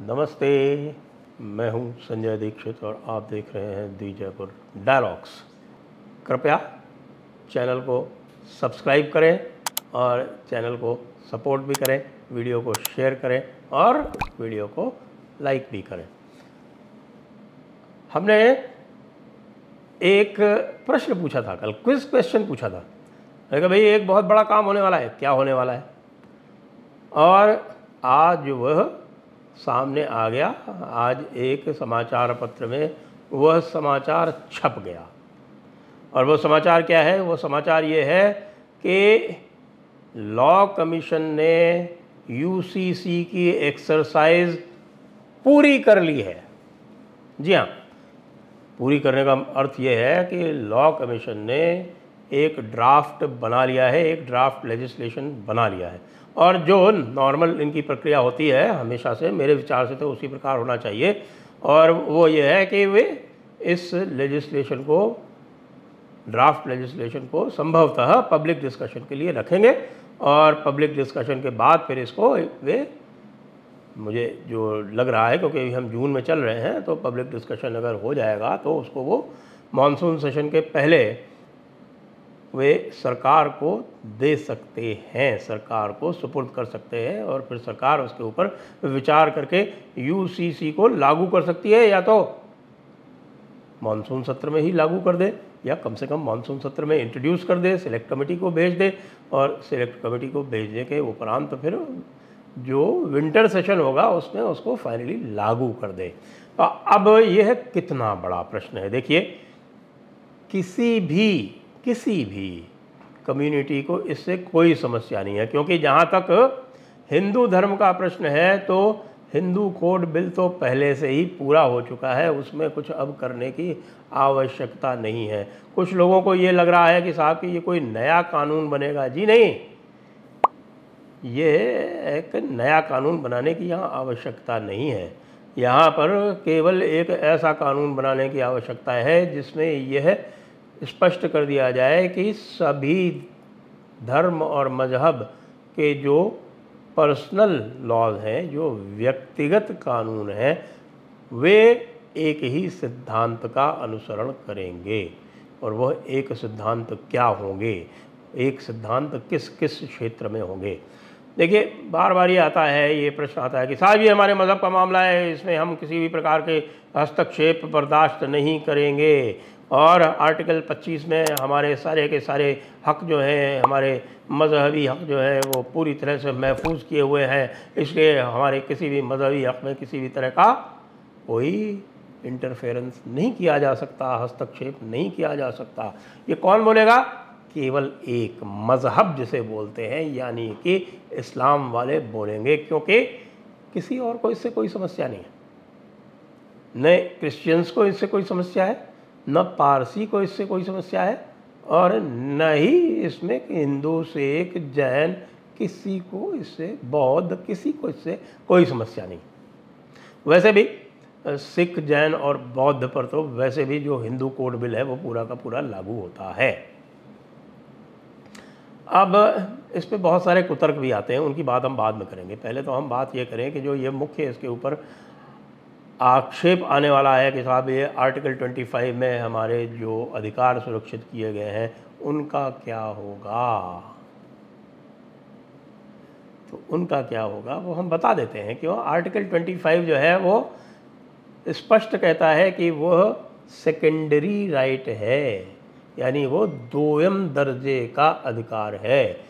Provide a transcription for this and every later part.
नमस्ते, मैं हूँ संजय दीक्षित और आप देख रहे हैं दी जयपुर डायलॉग्स। कृपया चैनल को सब्सक्राइब करें और चैनल को सपोर्ट भी करें, वीडियो को शेयर करें और वीडियो को लाइक भी करें। हमने एक प्रश्न पूछा था, कल क्विज क्वेश्चन पूछा था। मैंने कहा, भाई, एक बहुत बड़ा काम होने वाला है, क्या होने वाला है? और आज वह सामने आ गया। आज एक समाचार पत्र में वह समाचार छप गया। और वो समाचार क्या है? वो समाचार ये है कि लॉ कमीशन ने यूसीसी की एक्सरसाइज पूरी कर ली है। जी हाँ पूरी करने का अर्थ ये है कि लॉ कमीशन ने एक ड्राफ्ट बना लिया है, एक ड्राफ्ट लेजिस्लेशन बना लिया है। और जो नॉर्मल इनकी प्रक्रिया होती है, हमेशा से, मेरे विचार से तो उसी प्रकार होना चाहिए। और वो ये है कि वे इस लेजिस्लेशन को ड्राफ्ट लेजिस्लेशन को संभवतः पब्लिक डिस्कशन के लिए रखेंगे और पब्लिक डिस्कशन के बाद फिर इसको वे, मुझे जो लग रहा है, क्योंकि हम जून में चल रहे हैं तो पब्लिक डिस्कशन अगर हो जाएगा तो उसको वो मानसून सेशन के पहले वे सरकार को दे सकते हैं, सरकार को सुपुर्द कर सकते हैं और फिर सरकार उसके ऊपर विचार करके यूसीसी को लागू कर सकती है या तो मानसून सत्र में ही लागू कर दे या कम से कम मानसून सत्र में इंट्रोड्यूस कर दे सिलेक्ट कमेटी को भेज दे और सिलेक्ट कमेटी को भेजने के उपरांत फिर जो विंटर सेशन होगा उसमें उसको फाइनली लागू कर दे। तो अब यह कितना बड़ा प्रश्न है? देखिए, किसी भी किसी भी कम्युनिटी को इससे कोई समस्या नहीं है, क्योंकि जहाँ तक हिंदू धर्म का प्रश्न है तो हिंदू कोड बिल तो पहले से ही पूरा हो चुका है, उसमें कुछ अब करने की आवश्यकता नहीं है। कुछ लोगों को ये लग रहा है कि साहब कि ये कोई नया कानून बनेगा। जी नहीं, ये एक नया कानून बनाने की यहाँ आवश्यकता नहीं है। यहाँ पर केवल एक ऐसा कानून बनाने की आवश्यकता है, जिसमें यह स्पष्ट कर दिया जाए कि सभी धर्म और मज़हब के जो पर्सनल लॉज हैं, जो व्यक्तिगत कानून हैं, वे एक ही सिद्धांत का अनुसरण करेंगे। और वह एक सिद्धांत क्या होंगे? एक सिद्धांत किस किस क्षेत्र में होंगे? देखिए बार बार ये आता है, ये प्रश्न आता है कि साहब, ये हमारे मज़हब का मामला है, इसमें हम किसी भी प्रकार के हस्तक्षेप बर्दाश्त नहीं करेंगे। और आर्टिकल 25 में हमारे सारे के सारे हक जो हैं, हमारे मजहबी हक जो है, वो पूरी तरह से महफूज किए हुए हैं। इसलिए हमारे किसी भी मजहबी हक में किसी भी तरह का कोई इंटरफेरेंस नहीं किया जा सकता, हस्तक्षेप नहीं किया जा सकता। ये कौन बोलेगा? केवल एक मज़हब जिसे बोलते हैं, यानी कि इस्लाम वाले बोलेंगे, क्योंकि किसी और को इससे कोई समस्या नहीं है। न क्रिश्चियंस को इससे कोई समस्या है? न पारसी को इससे कोई समस्या है और न ही इसमें हिंदू सिख जैन किसी को इससे, बौद्ध किसी को इससे कोई समस्या नहीं। वैसे भी सिख, जैन और बौद्ध पर तो वैसे भी जो हिंदू कोड बिल है वो पूरा का पूरा लागू होता है। अब इस पर बहुत सारे कुतर्क भी आते हैं, उनकी बात हम बाद में करेंगे। पहले तो हम बात ये करें कि जो ये मुख्य इसके ऊपर आक्षेप आने वाला है कि साहब, ये आर्टिकल 25 में हमारे जो अधिकार सुरक्षित किए गए हैं, उनका क्या होगा? तो उनका क्या होगा, वो हम बता देते हैं क्यों आर्टिकल 25 जो है, वो स्पष्ट कहता है कि वह सेकेंडरी राइट है, यानी वो दोयम दर्जे का अधिकार है।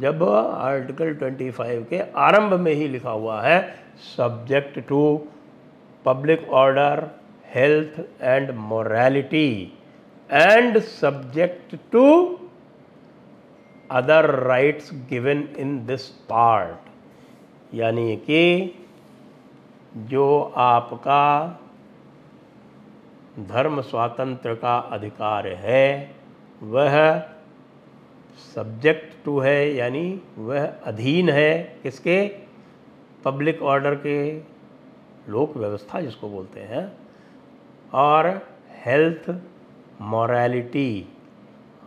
जब आर्टिकल 25 के आरंभ में ही लिखा हुआ है subject to public order health and morality and subject to other rights given in this part यानी कि जो आपका धर्म स्वातंत्र का अधिकार है, वह सब्जेक्ट टू है, यानी वह अधीन है किसके? पब्लिक ऑर्डर के लोक व्यवस्था जिसको बोलते हैं और हेल्थ मॉरलिटी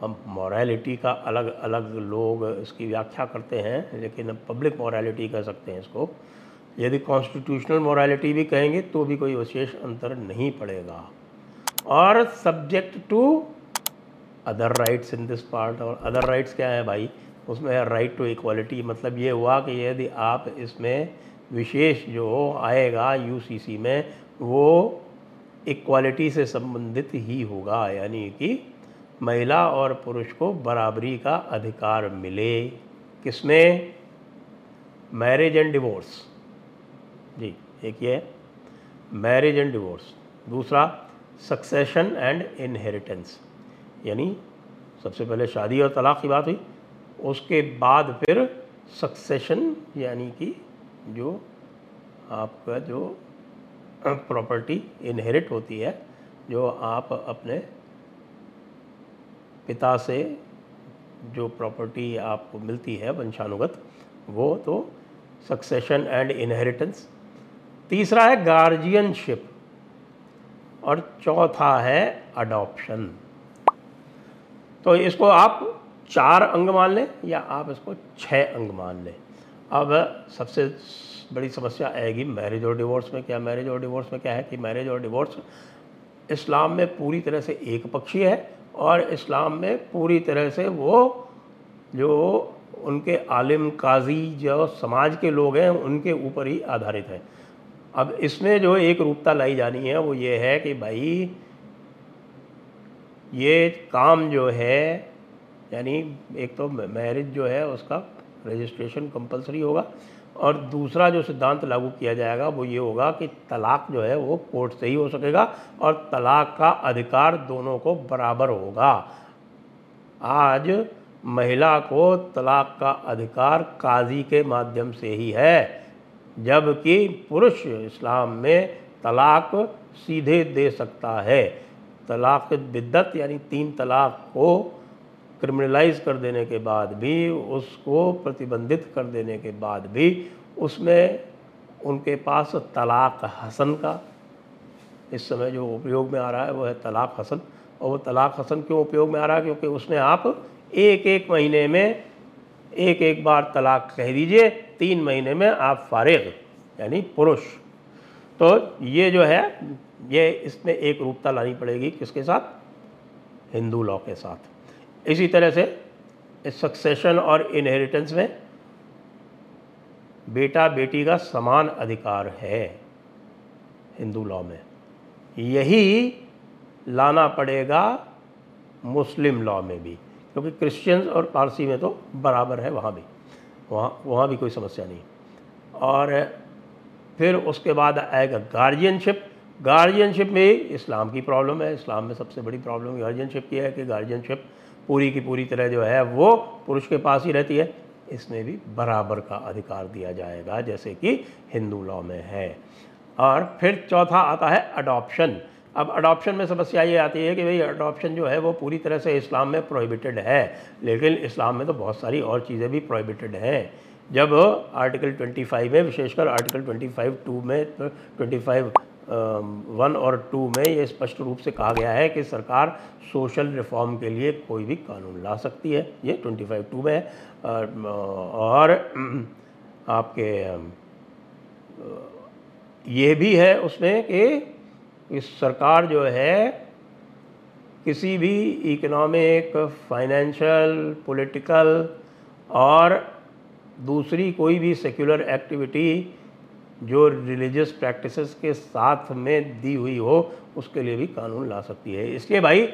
हम मॉरलिटी का अलग अलग लोग इसकी व्याख्या करते हैं, लेकिन पब्लिक मॉरलिटी कह सकते हैं इसको। यदि कॉन्स्टिट्यूशनल मोरालिटी भी कहेंगे तो भी कोई विशेष अंतर नहीं पड़ेगा। और subject to other rights in this part और अदर राइट्स क्या है भाई? उसमें राइट टू इक्वालिटी मतलब ये हुआ कि यदि आप इसमें विशेष जो आएगा यूसीसी में, वो इक्वालिटी से संबंधित ही होगा, यानी कि महिला और पुरुष को बराबरी का अधिकार मिले। किसमें? मैरिज एंड डिवोर्स जी, एक ये मैरिज एंड डिवोर्स दूसरा सक्सेशन एंड इनहेरिटेंस यानी सबसे पहले शादी और तलाक की बात हुई, उसके बाद फिर सक्सेशन यानी कि जो आपका जो प्रॉपर्टी इनहेरिट होती है, जो आप अपने पिता से जो प्रॉपर्टी आपको मिलती है वंशानुगत, वो तो सक्सेशन एंड इनहेरिटेंस तीसरा है गार्जियनशिप और चौथा है अडॉप्शन तो इसको आप चार अंग मान लें या आप इसको छः अंग मान लें। अब सबसे बड़ी समस्या आएगी मैरिज और डिवोर्स में। क्या मैरिज और डिवोर्स में क्या है कि मैरिज और डिवोर्स इस्लाम में पूरी तरह से एक पक्षी है और इस्लाम में पूरी तरह से वो जो उनके आलिम, काजी जो समाज के लोग हैं, उनके ऊपर ही आधारित है। अब इसमें जो एक रूपता लाई जानी है, वो ये है कि भाई ये काम जो है, यानी एक तो मैरिज जो है, उसका रजिस्ट्रेशन कंपलसरी होगा। और दूसरा जो सिद्धांत लागू किया जाएगा वो ये होगा कि तलाक जो है वो कोर्ट से ही हो सकेगा और तलाक का अधिकार दोनों को बराबर होगा। आज महिला को तलाक का अधिकार काजी के माध्यम से ही है, जबकि पुरुष इस्लाम में तलाक सीधे दे सकता है। तलाक बिद्दत यानी तीन तलाक को क्रिमिनलाइज कर देने के बाद भी, उसको प्रतिबंधित कर देने के बाद भी, उसमें उनके पास तलाक हसन का, इस समय जो उपयोग में आ रहा है, वो है तलाक हसन। और वो तलाक हसन क्यों उपयोग में आ रहा है? क्योंकि उसमें आप एक एक महीने में एक एक बार तलाक कह दीजिए, तीन महीने में आप फारिग, यानी पुरुष। तो ये जो है, ये इसमें एक रूपता लानी पड़ेगी किसके साथ? हिंदू लॉ के साथ। इसी तरह से सक्सेशन और इनहेरिटेंस में बेटा बेटी का समान अधिकार है हिंदू लॉ में। यही लाना पड़ेगा मुस्लिम लॉ में भी, क्योंकि क्रिश्चियंस और पारसी में तो बराबर है वहाँ भी। वहाँ वहाँ भी कोई समस्या नहीं। और फिर उसके बाद आएगा गार्जियनशिप गार्जियनशिप में इस्लाम की प्रॉब्लम है। इस्लाम में सबसे बड़ी प्रॉब्लम गार्जियनशिप की है कि गार्जियनशिप पूरी की पूरी तरह जो है, वो पुरुष के पास ही रहती है। इसमें भी बराबर का अधिकार दिया जाएगा, जैसे कि हिंदू लॉ में है। और फिर चौथा आता है अडॉप्शन अब अडॉप्शन में समस्या ये आती है कि भाई अडॉप्शन जो है, वो पूरी तरह से इस्लाम में प्रोहिबिटेड है। लेकिन इस्लाम में तो बहुत सारी और चीज़ें भी प्रोहिबिटेड हैं। जब आर्टिकल 25 में विशेषकर आर्टिकल 25 टू में 25 वन और टू में ये स्पष्ट रूप से कहा गया है कि सरकार सोशल रिफॉर्म के लिए कोई भी कानून ला सकती है। ये ट्वेंटी फाइव टू में है। और, आपके, ये भी है उसमें कि इस सरकार जो है, किसी भी इकोनॉमिक, फाइनेंशियल, पॉलिटिकल और दूसरी कोई भी सेक्युलर एक्टिविटी जो रिलीजियस प्रैक्टिसेस के साथ में दी हुई हो, उसके लिए भी कानून ला सकती है। इसलिए भाई,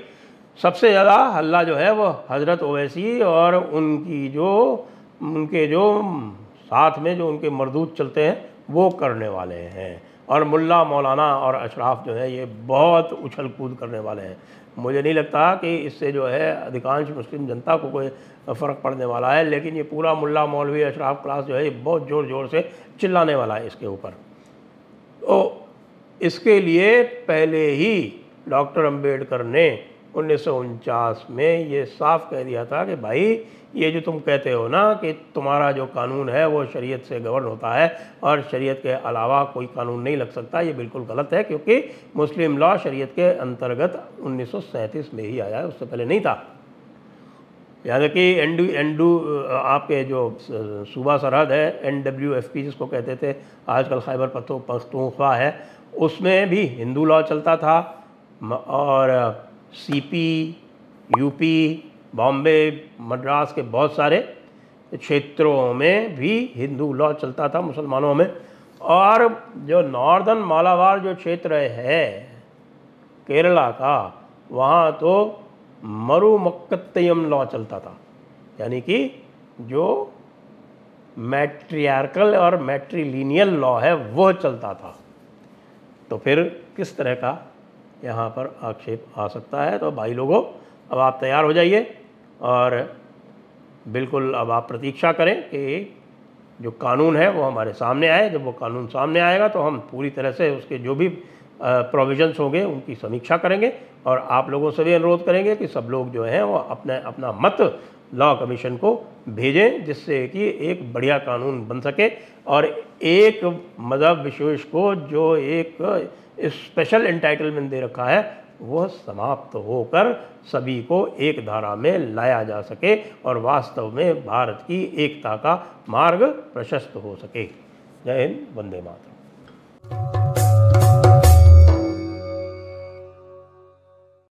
सबसे ज़्यादा हल्ला जो है वो हज़रत ओवैसी और उनकी जो, उनके जो साथ में जो उनके मरदूत चलते हैं, वो करने वाले हैं। और मुल्ला मौलाना और अशराफ जो है, ये बहुत उछल कूद करने वाले हैं। मुझे नहीं लगता कि इससे जो है, अधिकांश मुस्लिम जनता को कोई फ़र्क पड़ने वाला है, लेकिन ये पूरा मुल्ला मौलवी अशराफ क्लास जो है, ये बहुत ज़ोर ज़ोर से चिल्लाने वाला है इसके ऊपर। तो इसके लिए पहले ही डॉक्टर अंबेडकर ने उन्नीस सौ उनचास में ये साफ़ कह दिया था कि भाई, ये जो तुम कहते हो ना कि तुम्हारा जो कानून है, वो शरीयत से गवर्न होता है और शरीयत के अलावा कोई कानून नहीं लग सकता, ये बिल्कुल गलत है क्योंकि मुस्लिम लॉ शरीयत के अंतर्गत उन्नीस सौ सैंतीस में ही आया है, उससे पहले नहीं था। तक कि एंडू एंडू आपके जो सूबा सरहद है, एन डब्ल्यू एफ़ पी जिसको कहते थे, आजकल खैबर पख्तो पख्तूनख्वा है, उसमें भी हिंदू लॉ चलता था, और C P UP Bombay Madras के बहुत सारे क्षेत्रों में भी हिंदू लॉ चलता था, मुसलमानों में। और जो नॉर्दर्न मालाबार जो क्षेत्र है, केरला का, वहाँ तो मरुमक्कतयम लॉ चलता था। यानी कि जो मैट्रियार्कल और मैट्रीलिनियल लॉ है वह चलता था। तो फिर किस तरह का यहाँ पर आक्षेप आ सकता है। तो भाई लोगों, अब आप तैयार हो जाइए और बिल्कुल अब आप प्रतीक्षा करें कि जो कानून है वो हमारे सामने आए। जब वो कानून सामने आएगा तो हम पूरी तरह से उसके जो भी प्रोविजंस होंगे उनकी समीक्षा करेंगे और आप लोगों से भी अनुरोध करेंगे कि सब लोग जो हैं वो अपने, अपना मत लॉ कमीशन को भेजें, जिससे कि एक बढ़िया कानून बन सके और एक मज़हब विशेष को जो एक स्पेशल एंटाइटलमेंट दे रखा है, वह समाप्त होकर सभी को एक धारा में लाया जा सके और वास्तव में भारत की एकता का मार्ग प्रशस्त हो सके। जय हिंद, वंदे मातरम।